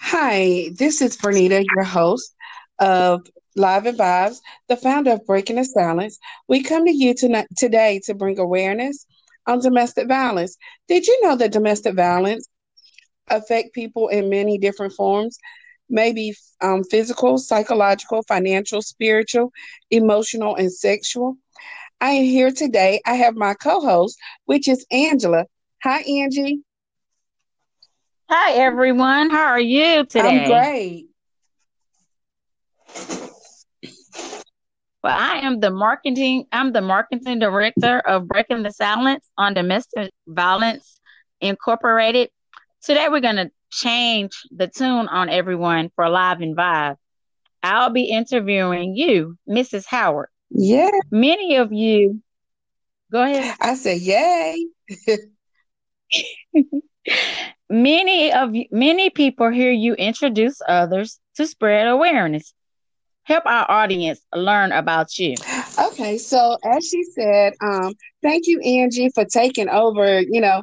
Hi, this is Vernita, your host of Live and Vibes, the founder of Breaking the Silence. We come to you tonight, today to bring awareness on domestic violence. Did you know that domestic violence affect people in many different forms? Maybe um, physical, psychological, financial, spiritual, emotional, and sexual. I am here today. I have my co-host, which is Angela. Hi, Angie. Hi, everyone. How are you today? I'm great. Well, I am the marketing. I'm the marketing director of Breaking the Silence on Domestic Violence Incorporated. Today, we're going to change the tune on everyone for Live and Vibe. I'll be interviewing you, Mrs. Howard. Yeah. Many of you, go ahead. I said, yay. many of you, many people hear you introduce others to spread awareness. Help our audience learn about you. Okay, so as she said, um, thank you, Angie, for taking over. You know,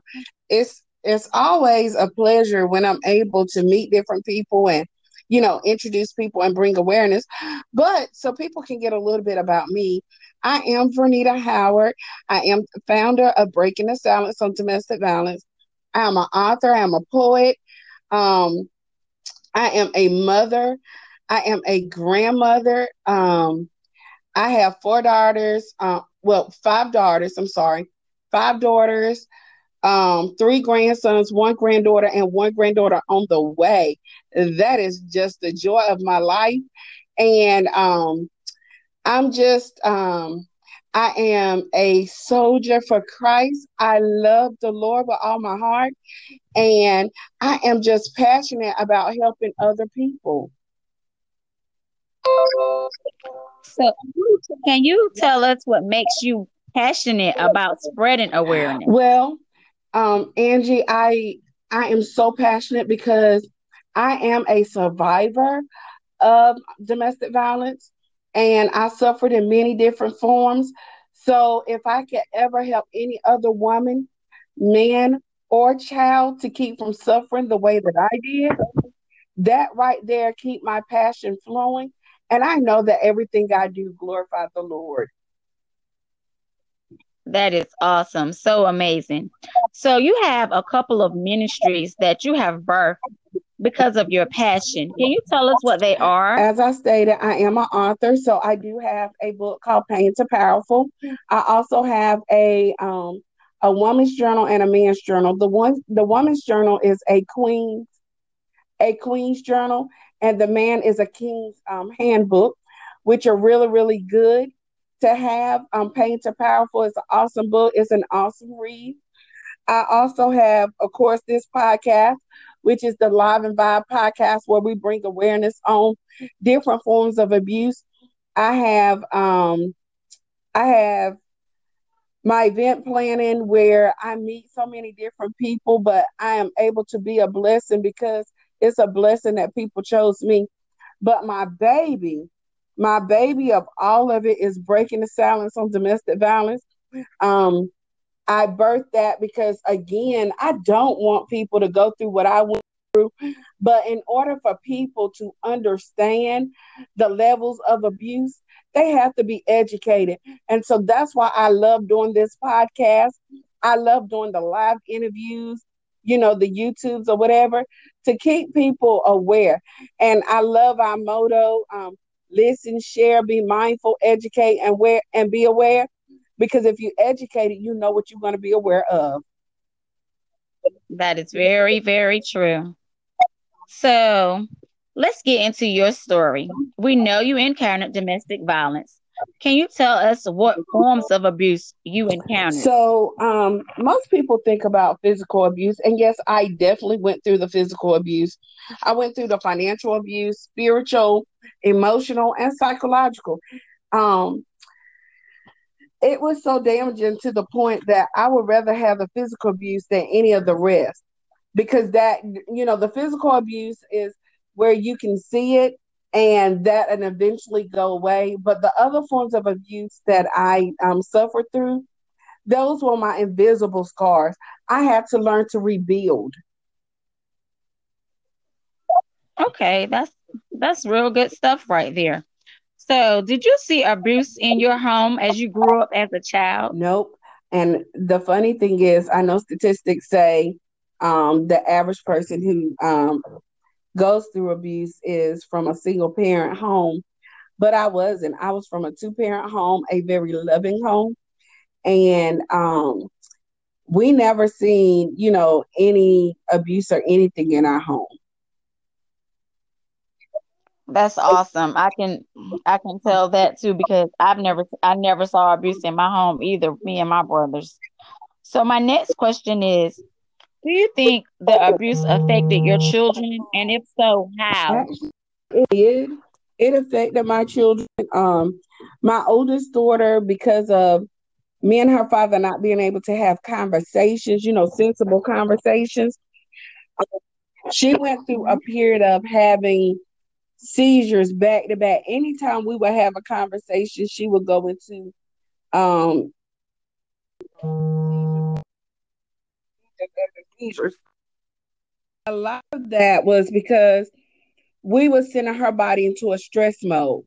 it's it's always a pleasure when I'm able to meet different people and you know introduce people and bring awareness. But so people can get a little bit about me. I am Vernita Howard. I am founder of Breaking the Silence on Domestic Violence. I am an author. I am a poet. Um, I am a mother. I am a grandmother. Um, I have four daughters. Uh, well, five daughters. I'm sorry, five daughters. Um, three grandsons, one granddaughter, and one granddaughter on the way. That is just the joy of my life, and um, I'm just um, I am a soldier for Christ. I love the Lord with all my heart. And I am just passionate about helping other people. So, can you tell us what makes you passionate about spreading awareness? Well, um, Angie, I I am so passionate because I am a survivor of domestic violence and I suffered in many different forms. So if I could ever help any other woman, man, or child to keep from suffering the way that I did, that right there keep my passion flowing. And I know that everything I do glorifies the Lord. That is awesome. So amazing. So you have a couple of ministries that you have birthed because of your passion. Can you tell us what they are? As I stated, I am an author, so I do have a book called Pain to Powerful. I also have a um, a woman's journal and a man's journal. The one the woman's journal is a queen's a queen's journal, and the man is a king's um, handbook, which are really really good to have. Um, Pain to Powerful is an awesome book. It's an awesome read. I also have, of course, this podcast, which is the Live and Vibe podcast, where we bring awareness on different forms of abuse. I have um, I have my event planning where I meet so many different people, but I am able to be a blessing because it's a blessing that people chose me. But my baby, my baby of all of it is breaking the silence on domestic violence. Um, I birthed that because again, I don't want people to go through what I went through. But in order for people to understand the levels of abuse, they have to be educated. And so that's why I love doing this podcast. I love doing the live interviews, you know, the YouTubes or whatever, to keep people aware. And I love our motto um, listen, share, be mindful, educate, and, wear, and be aware because if you educate it, you know what you're going to be aware of. That is very, very true. So let's get into your story. We know you encountered domestic violence. Can you tell us what forms of abuse you encountered? So, um, most people think about physical abuse, and yes, I definitely went through the physical abuse. I went through the financial abuse, spiritual, emotional, and psychological. Um, it was so damaging to the point that I would rather have the physical abuse than any of the rest. Because that you know the physical abuse is where you can see it and that and eventually go away. But the other forms of abuse that i um, suffered through those were my invisible scars. I had to learn to rebuild. Okay, that's that's real good stuff right there. So, did you see abuse in your home as you grew up as a child? Nope. And the funny thing is, I know statistics say um, the average person who um, goes through abuse is from a single parent home, but I wasn't. I was from a two parent home, a very loving home, and um, we never seen, you know, any abuse or anything in our home. That's awesome. I can I can tell that too because I've never I never saw abuse in my home either, me and my brothers. So my next question is do you think the abuse affected your children and if so, how? It did. It affected my children. Um my oldest daughter because of me and her father not being able to have conversations, you know, sensible conversations. she went through a period of having seizures back to back. Anytime we would have a conversation, she would go into um seizures. A lot of that was because we were sending her body into a stress mode.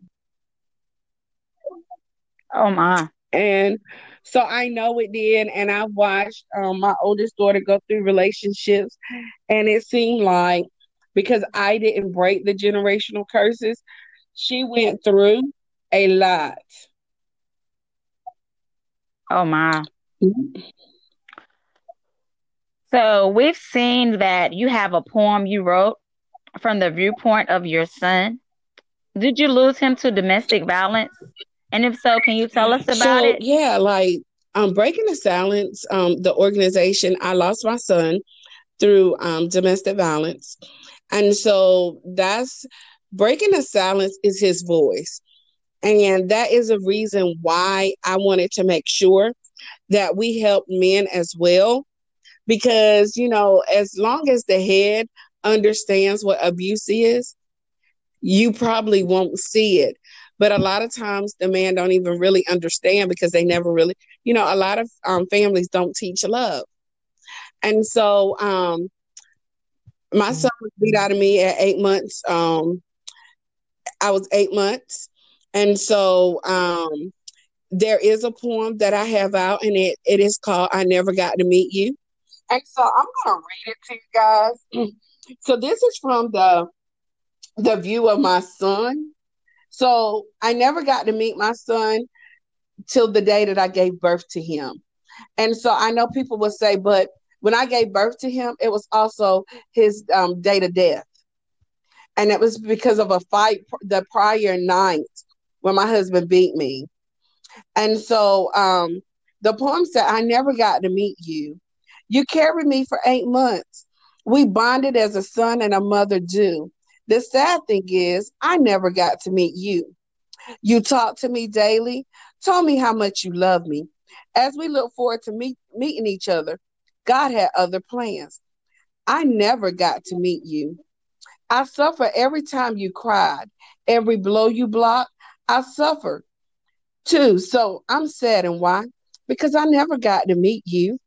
Oh my. And so I know it did. And I've watched um, my oldest daughter go through relationships. And it seemed like because I didn't break the generational curses, she went through a lot. Oh my. So we've seen that you have a poem you wrote from the viewpoint of your son. Did you lose him to domestic violence? And if so, can you tell us about so, it? Yeah, like um, Breaking the Silence, um, the organization, I lost my son through um, domestic violence. And so that's breaking the silence is his voice. And that is a reason why I wanted to make sure that we help men as well. Because, you know, as long as the head understands what abuse is, you probably won't see it. But a lot of times the man don't even really understand because they never really, you know, a lot of um, families don't teach love. And so um, my son was beat out of me at eight months. Um, I was eight months. And so um, there is a poem that I have out, and it, it is called I Never Got to Meet You. And so I'm to read it to you guys. so this is from the the view of my son. So I never got to meet my son till the day that I gave birth to him. And so I know people will say, but when I gave birth to him, it was also his um, date of death. And it was because of a fight the prior night when my husband beat me. And so um, the poem said, I never got to meet you. You carried me for eight months. We bonded as a son and a mother do. The sad thing is, I never got to meet you. You talked to me daily, told me how much you love me. As we look forward to meet, meeting each other, God had other plans. I never got to meet you. I suffer every time you cried, every blow you blocked. I suffer too. So I'm sad and why? Because I never got to meet you.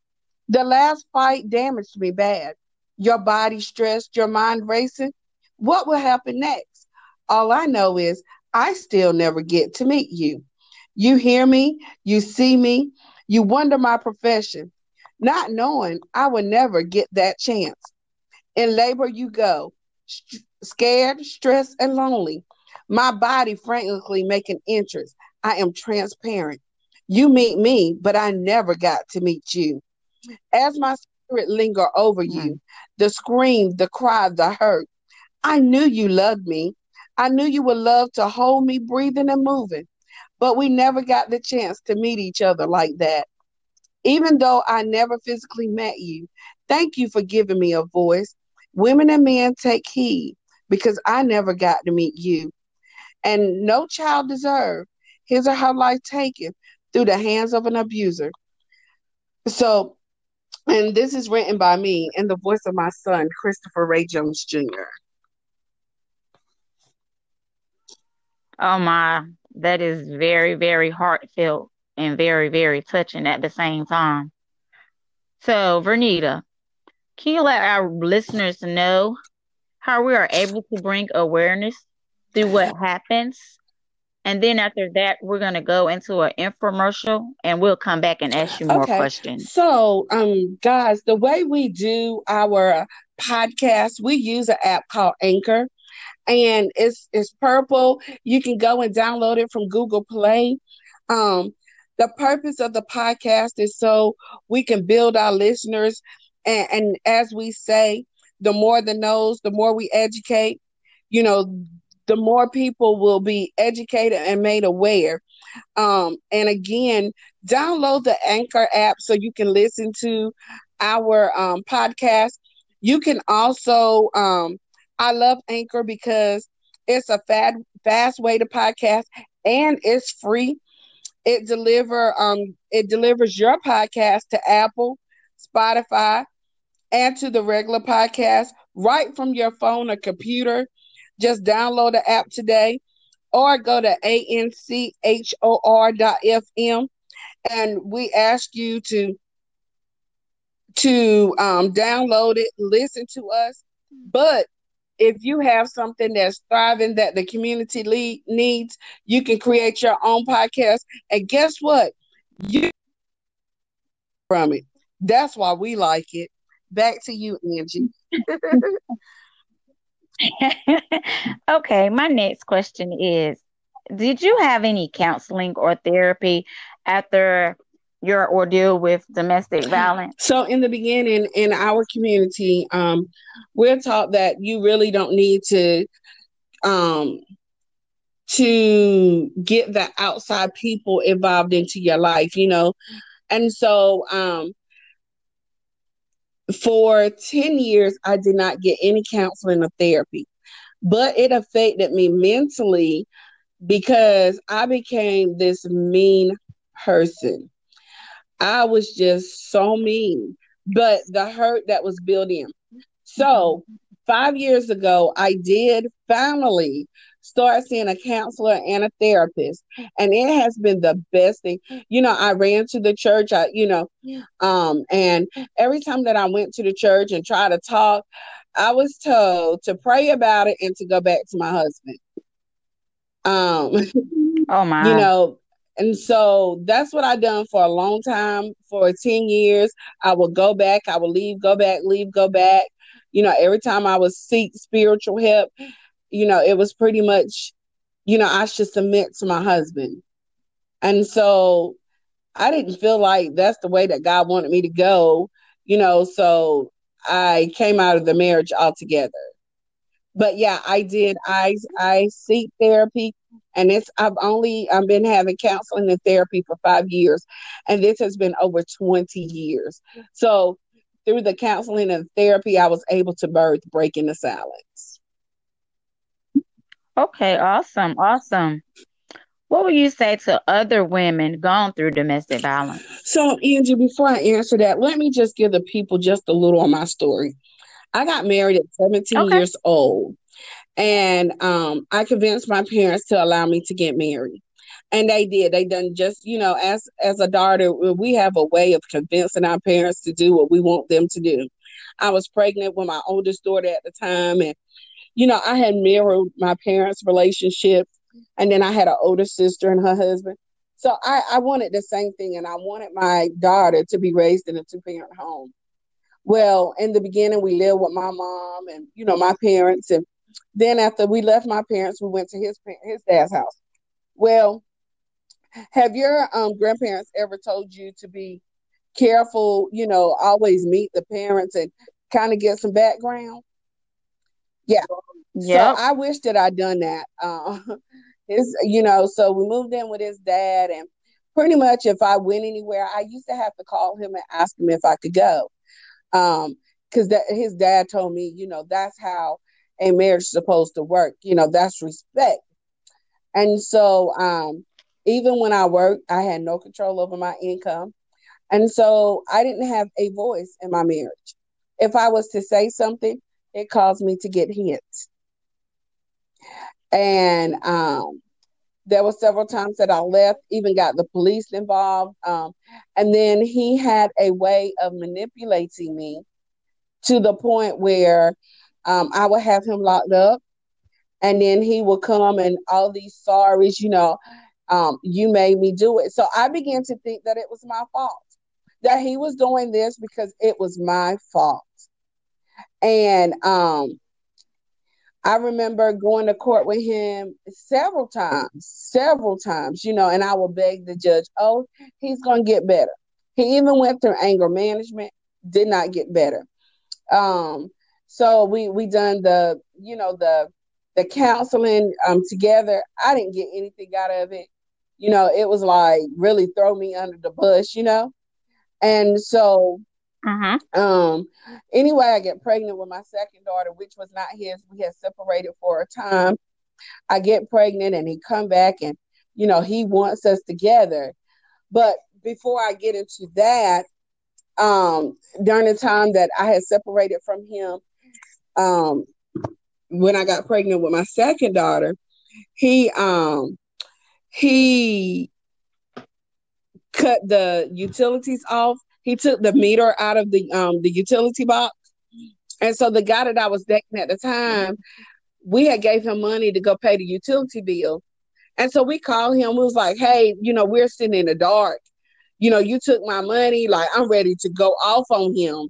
The last fight damaged me bad. Your body stressed, your mind racing. What will happen next? All I know is I still never get to meet you. You hear me, you see me, you wonder my profession not knowing I would never get that chance. In labor, you go, st- scared, stressed, and lonely. My body frankly making interest. I am transparent. You meet me, but I never got to meet you. As my spirit linger over mm-hmm. you, the scream, the cry, the hurt. I knew you loved me. I knew you would love to hold me breathing and moving, but we never got the chance to meet each other like that. Even though I never physically met you, thank you for giving me a voice. Women and men take heed because I never got to meet you. And no child deserved his or her life taken through the hands of an abuser. So, and this is written by me in the voice of my son, Christopher Ray Jones Jr. Oh my, that is very, very heartfelt and very, very touching at the same time. So, Vernita, can you let our listeners know how we are able to bring awareness through what happens. And then after that, we're going to go into an infomercial and we'll come back and ask you more okay. questions. So, um, guys, the way we do our podcast, we use an app called Anchor and it's it's purple. You can go and download it from Google Play. Um, the purpose of the podcast is so we can build our listeners. And, and as we say the more the knows the more we educate. You know the more people will be educated and made aware. Um, and again download the anchor app so you can listen to our um, podcast. You can also um, i love anchor because it's a fad, fast way to podcast and it's free it deliver um it delivers your podcast to Apple, Spotify, and to the regular podcast right from your phone or computer. Just download the app today or go to anchor.fm and we ask you to to um, download it, listen to us. But if you have something that's thriving that the community lead needs, you can create your own podcast. And guess what? You from it. That's why we like it. Back to you, Angie. okay, my next question is Did you have any counseling or therapy after your ordeal with domestic violence? So, in the beginning, in our community, um, we're taught that you really don't need to um, to get the outside people involved into your life, you know. And so, um, for 10 years, I did not get any counseling or therapy, but it affected me mentally because I became this mean person. I was just so mean, but the hurt that was built in. So, five years ago, I did finally start seeing a counselor and a therapist, and it has been the best thing. You know, I ran to the church, I, you know, um, and every time that I went to the church and tried to talk, I was told to pray about it and to go back to my husband. Um, oh my, you know, and so that's what I done for a long time, for 10 years. I would go back, I would leave, go back, leave, go back. You know, every time I would seek spiritual help, you know, it was pretty much, you know, I should submit to my husband. And so I didn't feel like that's the way that God wanted me to go, you know, so I came out of the marriage altogether. But yeah, I did. I I seek therapy and it's I've only I've been having counseling and therapy for five years, and this has been over twenty years. So through the counseling and therapy, I was able to birth breaking the silence. Okay, awesome, awesome. What would you say to other women gone through domestic violence? So, Angie, before I answer that, let me just give the people just a little on my story. I got married at 17 okay. years old. And um, I convinced my parents to allow me to get married. And they did. They done just, you know, as as a daughter, we have a way of convincing our parents to do what we want them to do. I was pregnant with my oldest daughter at the time, and you know, I had mirrored my parents' relationship, and then I had an older sister and her husband. So I, I wanted the same thing, and I wanted my daughter to be raised in a two parent home. Well, in the beginning, we lived with my mom and you know my parents, and then after we left my parents, we went to his his dad's house. Well, have your um, grandparents ever told you to be careful? You know, always meet the parents and kind of get some background. Yeah. Yeah. So I wish that I'd done that. Uh, his, you know, so we moved in with his dad, and pretty much if I went anywhere, I used to have to call him and ask him if I could go. Um, because that his dad told me, you know, that's how a marriage is supposed to work. You know, that's respect. And so, um, even when I worked, I had no control over my income. And so I didn't have a voice in my marriage. If I was to say something, it caused me to get hit. And um, there were several times that I left, even got the police involved. Um, and then he had a way of manipulating me to the point where um, I would have him locked up, and then he would come and all these sorries, you know, um, you made me do it. So I began to think that it was my fault, that he was doing this because it was my fault. And um, I remember going to court with him several times, several times, you know, and I will beg the judge, oh, he's going to get better. He even went through anger management, did not get better. Um, so we we done the, you know, the the counseling um together. I didn't get anything out of it. You know, it was like really throw me under the bus, you know. And so Mm-hmm. um, anyway, I get pregnant with my second daughter, which was not his. We had separated for a time. I get pregnant and he come back and you know he wants us together. But before I get into that, um, during the time that I had separated from him, um, when I got pregnant with my second daughter, he um he cut the utilities off he took the meter out of the um the utility box. And so the guy that I was dating at the time, we had gave him money to go pay the utility bill. And so we called him. We was like, hey, you know, we're sitting in the dark. You know, you took my money. Like, I'm ready to go off on him.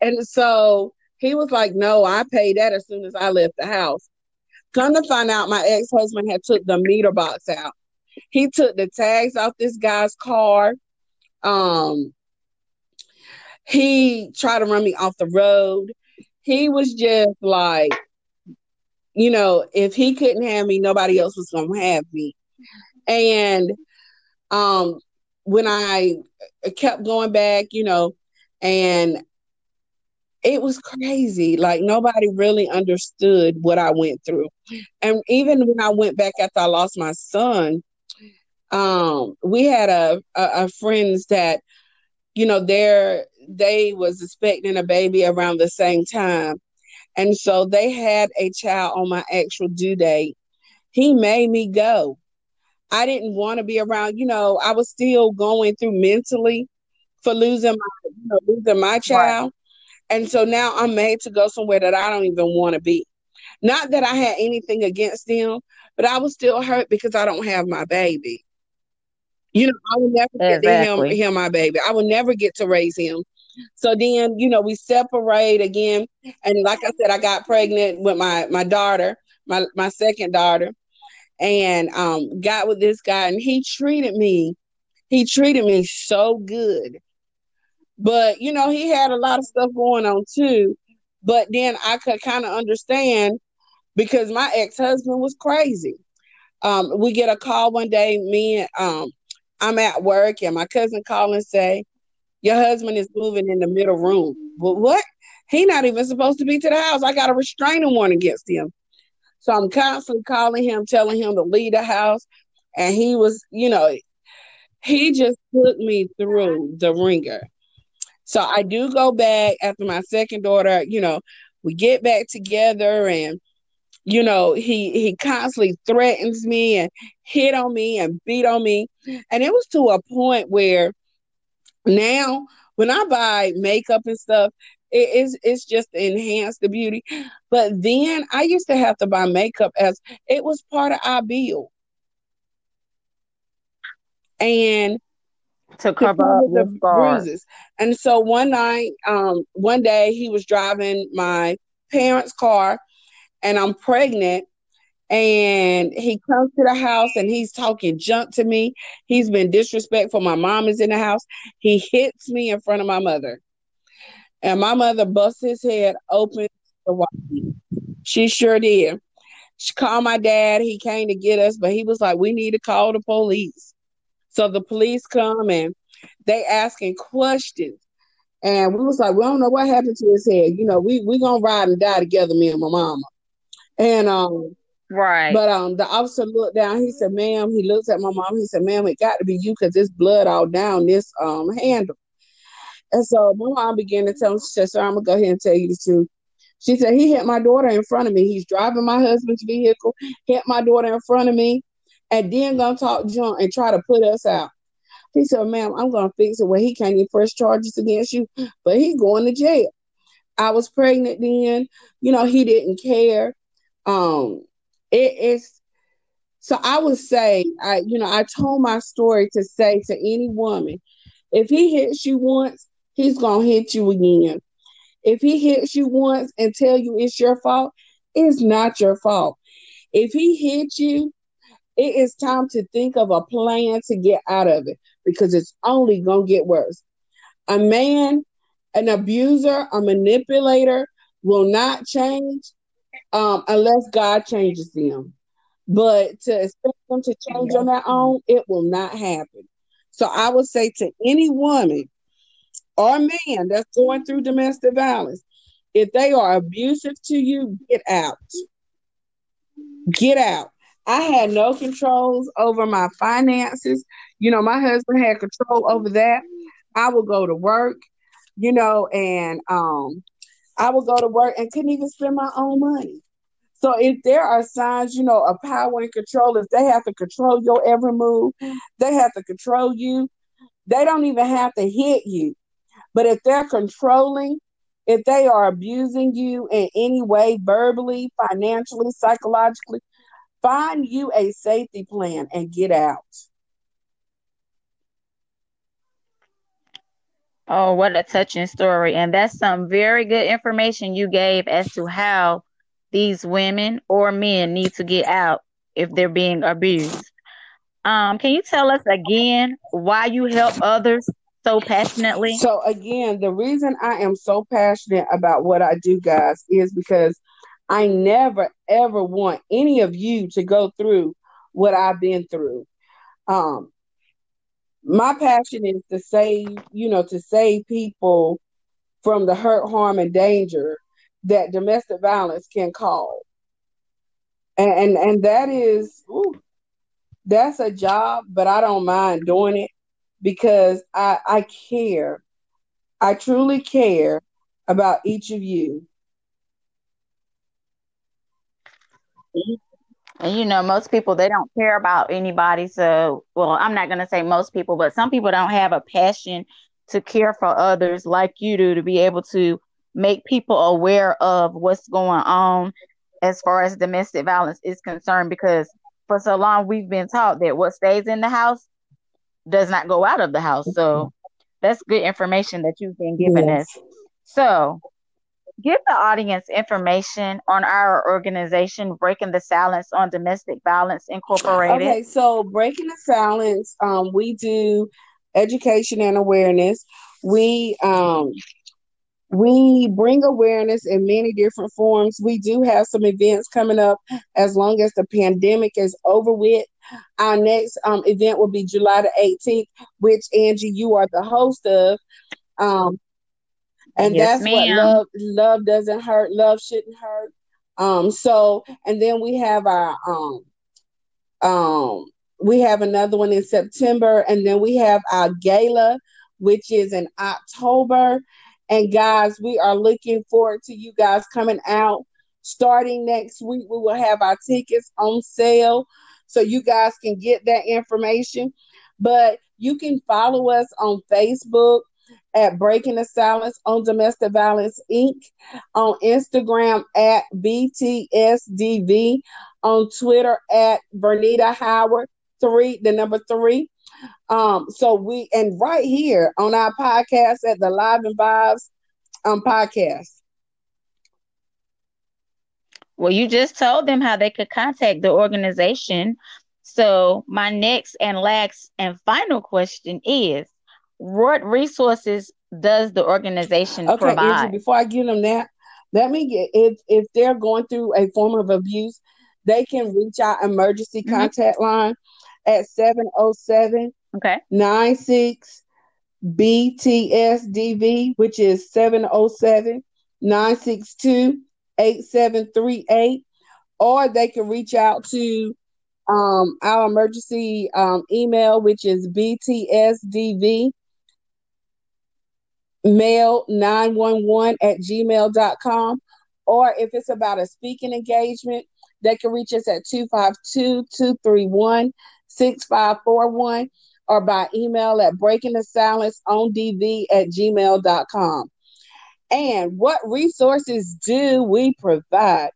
And so he was like, no, I paid that as soon as I left the house. Come to find out, my ex husband had took the meter box out. He took the tags off this guy's car. Um, he tried to run me off the road. He was just like, you know, if he couldn't have me, nobody else was gonna have me. And um when I kept going back, you know, and it was crazy. Like nobody really understood what I went through. And even when I went back after I lost my son, um, we had a, a, a friends that, you know, they're they was expecting a baby around the same time. And so they had a child on my actual due date. He made me go. I didn't want to be around, you know, I was still going through mentally for losing my you know, losing my child. Right. And so now I'm made to go somewhere that I don't even want to be. Not that I had anything against them, but I was still hurt because I don't have my baby. You know, I will never exactly. get to him, him my baby. I will never get to raise him. So then, you know, we separate again. And like I said, I got pregnant with my my daughter, my my second daughter, and um got with this guy and he treated me, he treated me so good. But you know, he had a lot of stuff going on too. But then I could kind of understand because my ex-husband was crazy. Um, we get a call one day, me and um, I'm at work and my cousin call and say, your husband is moving in the middle room. Well, what? He not even supposed to be to the house. I got a restraining warrant against him. So I'm constantly calling him, telling him to leave the house. And he was, you know, he just put me through the ringer. So I do go back after my second daughter, you know, we get back together and you know, he he constantly threatens me and hit on me and beat on me. And it was to a point where now, when I buy makeup and stuff, it is it's just to enhance the beauty. But then I used to have to buy makeup as it was part of our bill. And to cover up the bruises. And so one night, um, one day he was driving my parents' car and I'm pregnant and he comes to the house and he's talking junk to me. He's been disrespectful. My mom is in the house. He hits me in front of my mother. And my mother busts his head open. She sure did. She called my dad. He came to get us, but he was like, we need to call the police. So the police come and they asking questions. And we was like, we don't know what happened to his head. You know, we we gonna ride and die together, me and my mama. And um Right. But um, the officer looked down. He said, "Ma'am." He looks at my mom. He said, "Ma'am, it got to be you because there's blood all down this um handle." And so my mom began to tell him. She said, "Sir, I'm gonna go ahead and tell you the truth." She said, "He hit my daughter in front of me. He's driving my husband's vehicle, hit my daughter in front of me, and then gonna talk junk and try to put us out." He said, "Ma'am, I'm gonna fix it where he can't get first charges against you, but he's going to jail." I was pregnant then. You know, he didn't care. Um, it is so I would say, I you know, I told my story to say to any woman, if he hits you once, he's gonna hit you again. If he hits you once and tell you it's your fault, it's not your fault. If he hits you, it is time to think of a plan to get out of it because it's only gonna get worse. A man, an abuser, a manipulator will not change um, unless God changes them. But to expect them to change on their own, it will not happen. So I would say to any woman or man that's going through domestic violence, if they are abusive to you, get out. Get out. I had no controls over my finances. You know, my husband had control over that. I would go to work, you know, and um I would go to work and couldn't even spend my own money. So if there are signs, you know, of power and control, if they have to control your every move, they have to control you. They don't even have to hit you. But if they're controlling, if they are abusing you in any way, verbally, financially, psychologically, find you a safety plan and get out. Oh, what a touching story. And that's some very good information you gave as to how these women or men need to get out if they're being abused. Um, can you tell us again why you help others so passionately? So again, the reason I am so passionate about what I do, guys, is because I never ever want any of you to go through what I've been through. Um, my passion is to save, you know, to save people from the hurt, harm, and danger that domestic violence can cause. And and, and that is ooh, that's a job, but I don't mind doing it because I I care. I truly care about each of you. And you know, most people they don't care about anybody. So, well, I'm not gonna say most people, but some people don't have a passion to care for others like you do to be able to make people aware of what's going on as far as domestic violence is concerned because for so long we've been taught that what stays in the house does not go out of the house. So that's good information that you've been giving yes. us. So give the audience information on our organization, Breaking the Silence on Domestic Violence Incorporated. Okay, so Breaking the Silence, um, we do education and awareness. We um, we bring awareness in many different forms. We do have some events coming up as long as the pandemic is over with. Our next um, event will be July the 18th, which Angie, you are the host of. Um, and yes, that's ma'am. what love love doesn't hurt, love shouldn't hurt. Um, so and then we have our um um we have another one in September, and then we have our gala, which is in October. And guys, we are looking forward to you guys coming out. Starting next week, we will have our tickets on sale so you guys can get that information. But you can follow us on Facebook at Breaking the Silence on Domestic Violence Inc., on Instagram at BTSDV, on Twitter at Vernita Howard three, the number three. Um, so we and right here on our podcast at the Live and Vibes um podcast. Well, you just told them how they could contact the organization. So my next and last and final question is what resources does the organization okay, provide? Angie, before I give them that, let me get if if they're going through a form of abuse, they can reach our emergency mm-hmm. contact line at 707 okay 96 BTSDV, which is 707 962 8738, or they can reach out to um, our emergency um, email, which is BTSDV mail 911 at gmail.com. Or if it's about a speaking engagement, they can reach us at 252 231 6541 or by email at breaking the silence on dv at gmail.com. And what resources do we provide?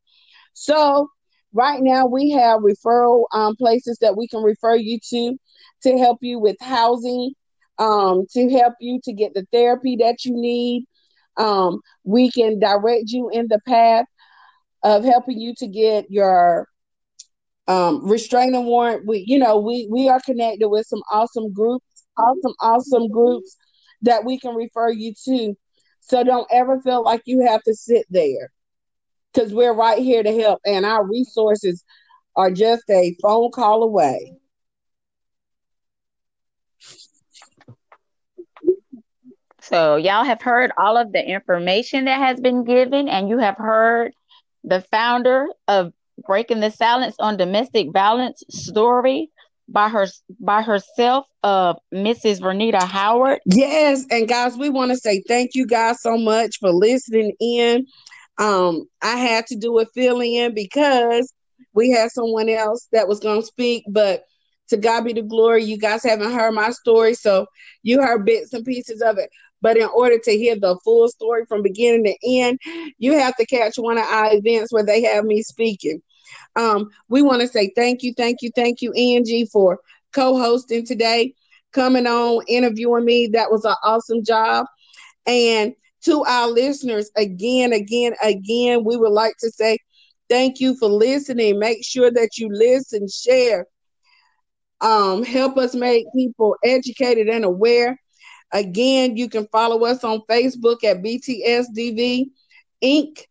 So, right now we have referral um, places that we can refer you to to help you with housing, um, to help you to get the therapy that you need. Um, we can direct you in the path of helping you to get your um, restraining warrant. We, you know, we we are connected with some awesome groups, awesome, awesome groups that we can refer you to. So don't ever feel like you have to sit there because we're right here to help, and our resources are just a phone call away. So, y'all have heard all of the information that has been given, and you have heard the founder of Breaking the Silence on Domestic Violence story by her by herself of Mrs. Vernita Howard. Yes, and guys, we want to say thank you guys so much for listening in. Um, I had to do a fill in because we had someone else that was going to speak, but to God be the glory. You guys haven't heard my story, so you heard bits and pieces of it. But in order to hear the full story from beginning to end, you have to catch one of our events where they have me speaking. Um, we want to say thank you, thank you, thank you, Angie, for co-hosting today, coming on, interviewing me. That was an awesome job. And to our listeners, again, again, again, we would like to say thank you for listening. Make sure that you listen, share, um, help us make people educated and aware. Again, you can follow us on Facebook at BTSDV Inc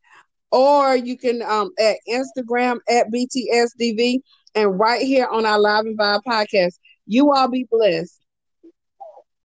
or you can um at Instagram at BTSDV and right here on our Live and Vibe podcast. You all be blessed.